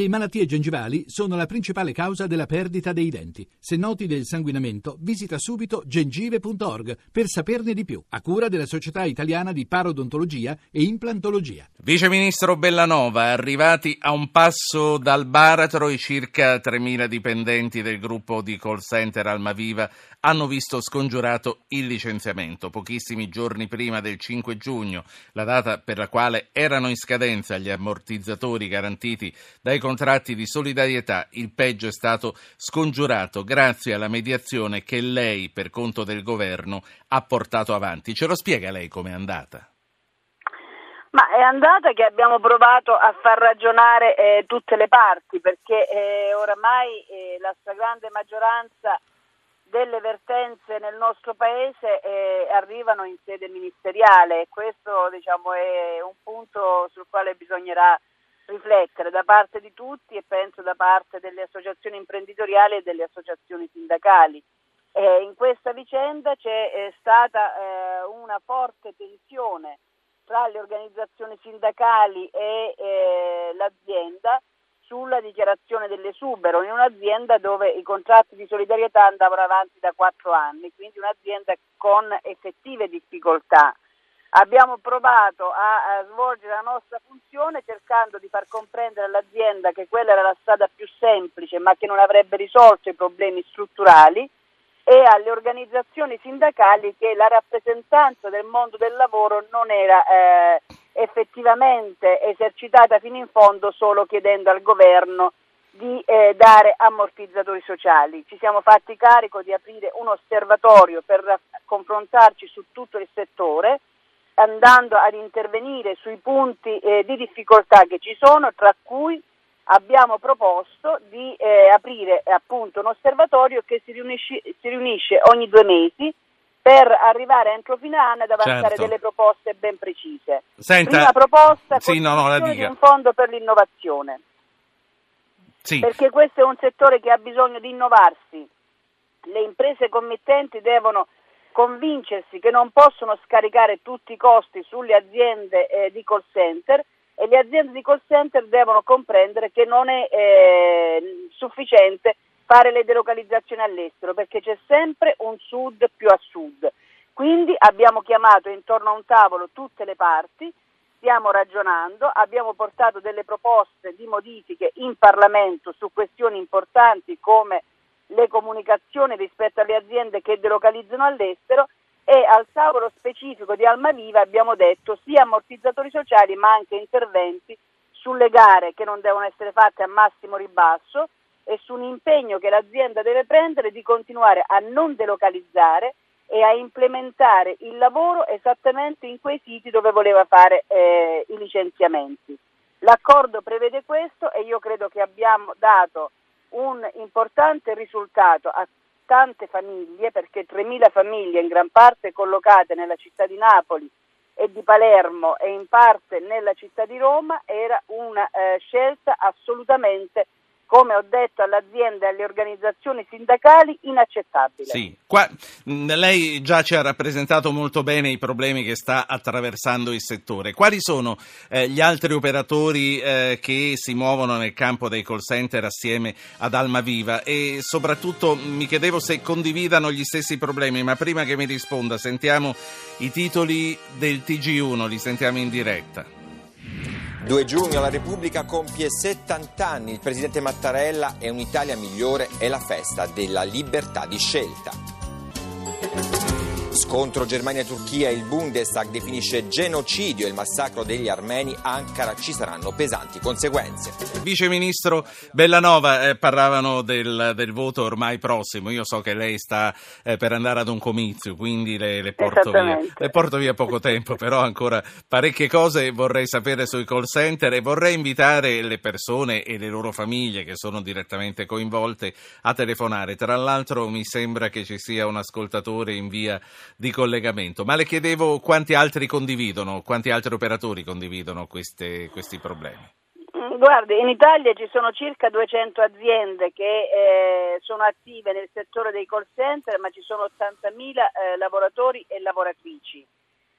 Le malattie gengivali sono la principale causa della perdita dei denti. Se noti del sanguinamento, visita subito gengive.org per saperne di più, a cura della Società Italiana di Parodontologia e Implantologia. Vice Ministro Bellanova, arrivati a un passo dal baratro, i circa 3.000 dipendenti del gruppo di call center Almaviva hanno visto scongiurato il licenziamento pochissimi giorni prima del 5 giugno, la data per la quale erano in scadenza gli ammortizzatori garantiti dai contratti di solidarietà. Il peggio è stato scongiurato grazie alla mediazione che lei, per conto del governo, ha portato avanti. Ce lo spiega lei com'è andata? Ma è andata che abbiamo provato a far ragionare eh, tutte le parti perché eh, oramai eh, la stragrande maggioranza delle vertenze nel nostro paese eh, arrivano in sede ministeriale e questo diciamo, è un punto sul quale bisognerà riflettere da parte di tutti e penso da parte delle associazioni imprenditoriali e delle associazioni sindacali. Eh, in questa vicenda c'è eh, stata eh, una forte tensione tra le organizzazioni sindacali e eh, l'azienda sulla dichiarazione dell'esubero in un'azienda dove i contratti di solidarietà andavano avanti da quattro anni, quindi un'azienda con effettive difficoltà. Abbiamo provato a, a, svolgere la nostra funzione cercando di far comprendere all'azienda che quella era la strada più semplice ma che non avrebbe risolto i problemi strutturali e alle organizzazioni sindacali che la rappresentanza del mondo del lavoro non era eh, effettivamente esercitata fino in fondo solo chiedendo al governo di eh, dare ammortizzatori sociali. Ci siamo fatti carico di aprire un osservatorio per confrontarci su tutto il settore, andando ad intervenire sui punti eh, di difficoltà che ci sono, tra cui abbiamo proposto di eh, aprire appunto un osservatorio che si riunisce, si riunisce ogni due mesi per arrivare entro fine anno ad avanzare certo. delle proposte ben precise. Senta, Prima proposta sì, no, no, di un fondo per l'innovazione. Sì. Perché questo è un settore che ha bisogno di innovarsi. Le imprese committenti devono convincersi che non possono scaricare tutti i costi sulle aziende eh, di call center e le aziende di call center devono comprendere che non è eh, sufficiente fare le delocalizzazioni all'estero perché c'è sempre un sud più a sud. Quindi abbiamo chiamato intorno a un tavolo tutte le parti, stiamo ragionando, abbiamo portato delle proposte di modifiche in Parlamento su questioni importanti come le comunicazioni rispetto alle aziende che delocalizzano all'estero e al tavolo specifico di Almaviva abbiamo detto sia ammortizzatori sociali ma anche interventi sulle gare che non devono essere fatte a massimo ribasso, e su un impegno che l'azienda deve prendere di continuare a non delocalizzare e a implementare il lavoro esattamente in quei siti dove voleva fare eh, i licenziamenti. L'accordo prevede questo e io credo che abbiamo dato un importante risultato a tante famiglie, perché 3.000 famiglie in gran parte collocate nella città di Napoli e di Palermo e in parte nella città di Roma, era una eh, scelta assolutamente come ho detto all'azienda e alle organizzazioni sindacali, inaccettabile. Sì, qua lei già ci ha rappresentato molto bene i problemi che sta attraversando il settore. Quali sono eh, gli altri operatori eh, che si muovono nel campo dei call center assieme ad Almaviva? E soprattutto mi chiedevo se condividano gli stessi problemi, ma prima che mi risponda sentiamo i titoli del TG1, li sentiamo in diretta. 2 giugno la Repubblica compie 70 anni, il presidente Mattarella e un'Italia migliore è la festa della libertà di scelta. Scontro Germania-Turchia, il Bundestag definisce genocidio il massacro degli armeni, Ankara ci saranno pesanti conseguenze. Vice Ministro Bellanova, eh, parlavano del, del, voto ormai prossimo, io so che lei sta eh, per andare ad un comizio, quindi le, le, porto via, le, porto via, poco tempo, però ancora parecchie cose vorrei sapere sui call center e vorrei invitare le persone e le loro famiglie che sono direttamente coinvolte a telefonare. Tra l'altro mi sembra che ci sia un ascoltatore in via di collegamento. Ma le chiedevo quanti altri condividono, quanti altri operatori condividono queste, questi problemi. Mm, guardi, in Italia ci sono circa 200 aziende che eh, sono attive nel settore dei call center, ma ci sono 80.000 eh, lavoratori e lavoratrici.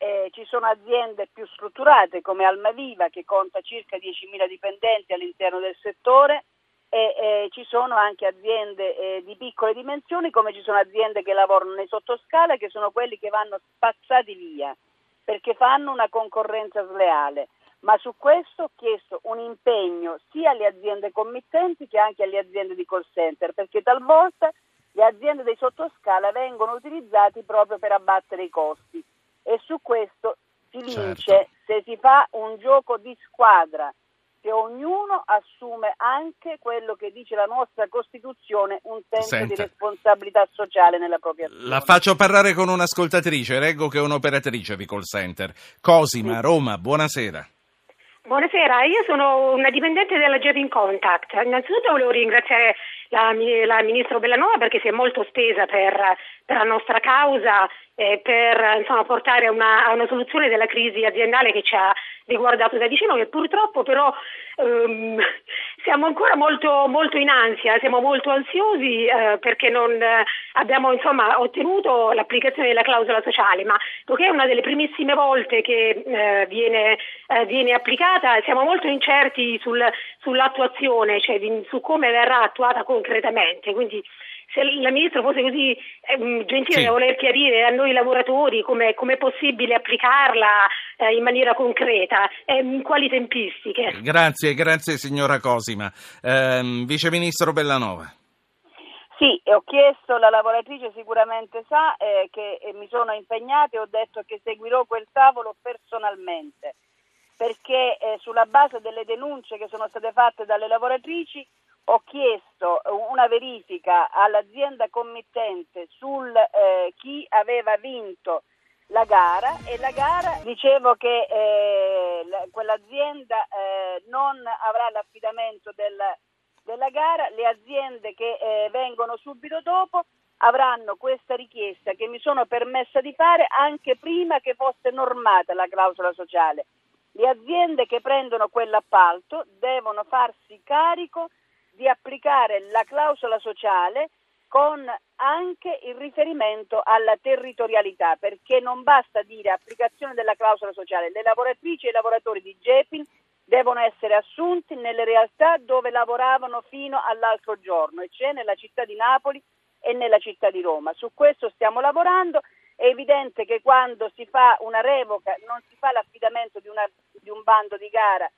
eh, ci sono aziende più strutturate come Almaviva che conta circa 10.000 dipendenti all'interno del settore e eh, ci sono anche aziende eh, di piccole dimensioni come ci sono aziende che lavorano nei sottoscala che sono quelli che vanno spazzati via perché fanno una concorrenza sleale. Ma su questo ho chiesto un impegno sia alle aziende committenti che anche alle aziende di call center perché talvolta le aziende dei sottoscala vengono utilizzate proprio per abbattere i costi e su questo si vince certo. se si fa un gioco di squadra, se ognuno assume anche quello che dice la nostra Costituzione, un senso Senta. di responsabilità sociale nella propria azione. La faccio parlare con un'ascoltatrice, reggo che è un'operatrice di call center. Cosima, sì. Roma, buonasera. Buonasera, io sono una dipendente della Japin Contact. Innanzitutto volevo ringraziare la, la Ministro Bellanova perché si è molto spesa per, per la nostra causa e per insomma, portare a una, a una, soluzione della crisi aziendale che ci ha riguardato da vicino, che purtroppo però ehm, siamo ancora molto, molto, in ansia, siamo molto ansiosi eh, perché non eh, abbiamo insomma, ottenuto l'applicazione della clausola sociale, ma poiché è una delle primissime volte che eh, viene, eh, viene, applicata, siamo molto incerti sul, sull'attuazione, cioè di, su come verrà attuata concretamente. Quindi se la Ministra fosse così eh, gentile sì. da voler chiarire a noi lavoratori come è possibile applicarla eh, in maniera concreta e in quali tempistiche. Grazie, grazie signora Cosima. Eh, Vice Ministro Bellanova. Sì, ho chiesto, la lavoratrice sicuramente sa eh, che mi sono impegnata e ho detto che seguirò quel tavolo personalmente perché eh, sulla base delle denunce che sono state fatte dalle lavoratrici ho chiesto una verifica all'azienda committente sul eh, chi aveva vinto la gara e la gara dicevo che eh, quell'azienda eh, non avrà l'affidamento del, della gara, le aziende che eh, vengono subito dopo avranno questa richiesta che mi sono permessa di fare anche prima che fosse normata la clausola sociale. Le aziende che prendono quell'appalto devono farsi carico di applicare la clausola sociale con anche il riferimento alla territorialità, perché non basta dire applicazione della clausola sociale, le lavoratrici e i lavoratori di GEPIN devono essere assunti nelle realtà dove lavoravano fino all'altro giorno, e cioè nella città di Napoli e nella città di Roma. Su questo stiamo lavorando. È evidente che quando si fa una revoca non si fa l'affidamento di, una, di un bando di gara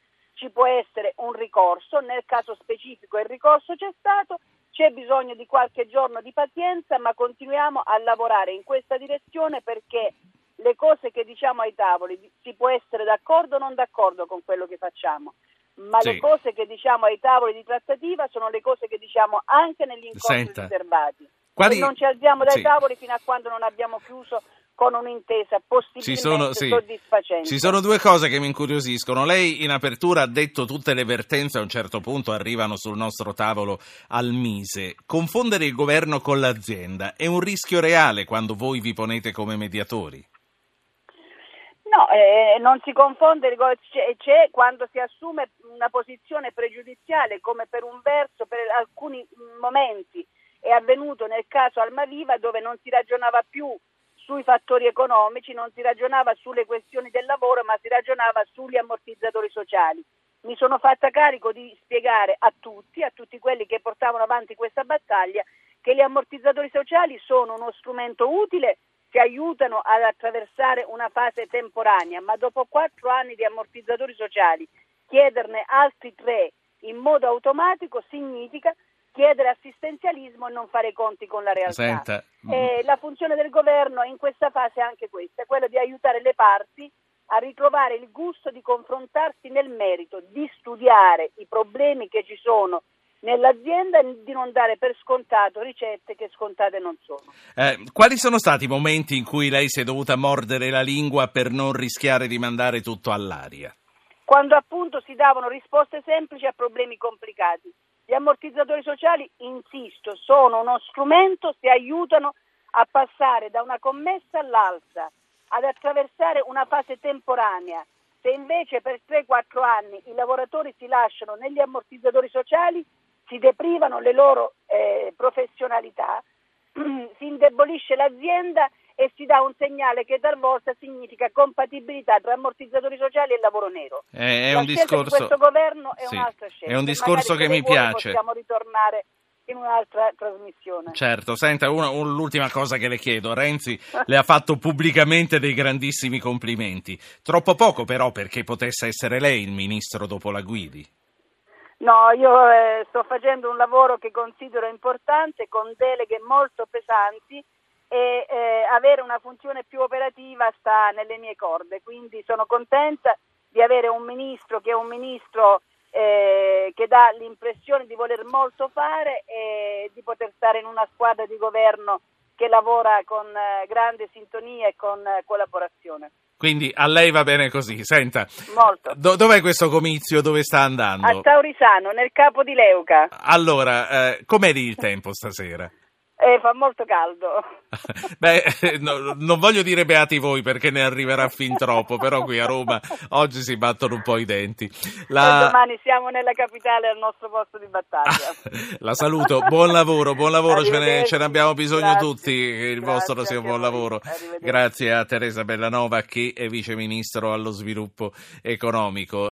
ci può essere un ricorso, nel caso specifico il ricorso c'è stato, c'è bisogno di qualche giorno di pazienza, ma continuiamo a lavorare in questa direzione perché le cose che diciamo ai tavoli si può essere d'accordo o non d'accordo con quello che facciamo, ma sì. le cose che diciamo ai tavoli di trattativa sono le cose che diciamo anche negli incontri Senta. riservati. Quali... Non ci alziamo dai sì. tavoli fino a quando non abbiamo chiuso con un'intesa possibilmente ci sono, sì. soddisfacente. Ci sono due cose che mi incuriosiscono. Lei in apertura ha detto tutte le vertenze a un certo punto arrivano sul nostro tavolo al Mise. Confondere il governo con l'azienda è un rischio reale quando voi vi ponete come mediatori? No, eh, non si confonde, c'è, c'è, quando si assume una posizione pregiudiziale come per un verso, per alcuni momenti è avvenuto nel caso Almaviva dove non si ragionava più sui fattori economici, non si ragionava sulle questioni del lavoro, ma si ragionava sugli ammortizzatori sociali. Mi sono fatta carico di spiegare a tutti, a tutti quelli che portavano avanti questa battaglia, che gli ammortizzatori sociali sono uno strumento utile che aiutano ad attraversare una fase temporanea, ma dopo quattro anni di ammortizzatori sociali chiederne altri tre in modo automatico significa chiedere assistenzialismo e non fare i conti con la realtà. Senta. E la funzione del governo in questa fase è anche questa, è quella di aiutare le parti a ritrovare il gusto di confrontarsi nel merito, di studiare i problemi che ci sono nell'azienda e di non dare per scontato ricette che scontate non sono. Eh, quali sono stati i momenti in cui lei si è dovuta mordere la lingua per non rischiare di mandare tutto all'aria? Quando appunto si davano risposte semplici a problemi complicati. Gli ammortizzatori sociali, insisto, sono uno strumento se aiutano a passare da una commessa all'altra, ad attraversare una fase temporanea. Se invece per 3-4 anni i lavoratori si lasciano negli ammortizzatori sociali, si deprivano le loro eh, professionalità, si indebolisce l'azienda e si dà un segnale che talvolta significa compatibilità tra ammortizzatori sociali e lavoro nero. È, è un discorso... di questo governo è sì, un'altra scelta. È un discorso Magari che mi piace. Possiamo ritornare in un'altra trasmissione. Certo, senta, una, l'ultima cosa che le chiedo, Renzi le ha fatto pubblicamente dei grandissimi complimenti, troppo poco però perché potesse essere lei il ministro dopo la Guidi. No, io eh, sto facendo un lavoro che considero importante con deleghe molto pesanti e eh, avere una funzione più operativa sta nelle mie corde, quindi sono contenta di avere un ministro che è un ministro eh, che dà l'impressione di voler molto fare e di poter stare in una squadra di governo che lavora con eh, grande sintonia e con eh, collaborazione. Quindi a lei va bene così. Senta, Molto. Do- dov'è questo comizio? Dove sta andando? A Taurisano, nel capo di Leuca. Allora, eh, com'è il tempo stasera? Eh, fa molto caldo. Beh, no, non voglio dire beati voi perché ne arriverà fin troppo, però qui a Roma oggi si battono un po' i denti. La... domani siamo nella capitale al nostro posto di battaglia. La saluto, buon lavoro, buon lavoro, ce ne, ce ne, abbiamo bisogno Grazie. tutti, il vostro sia un buon lavoro. Grazie a Teresa Bellanova che è vice ministro allo sviluppo economico.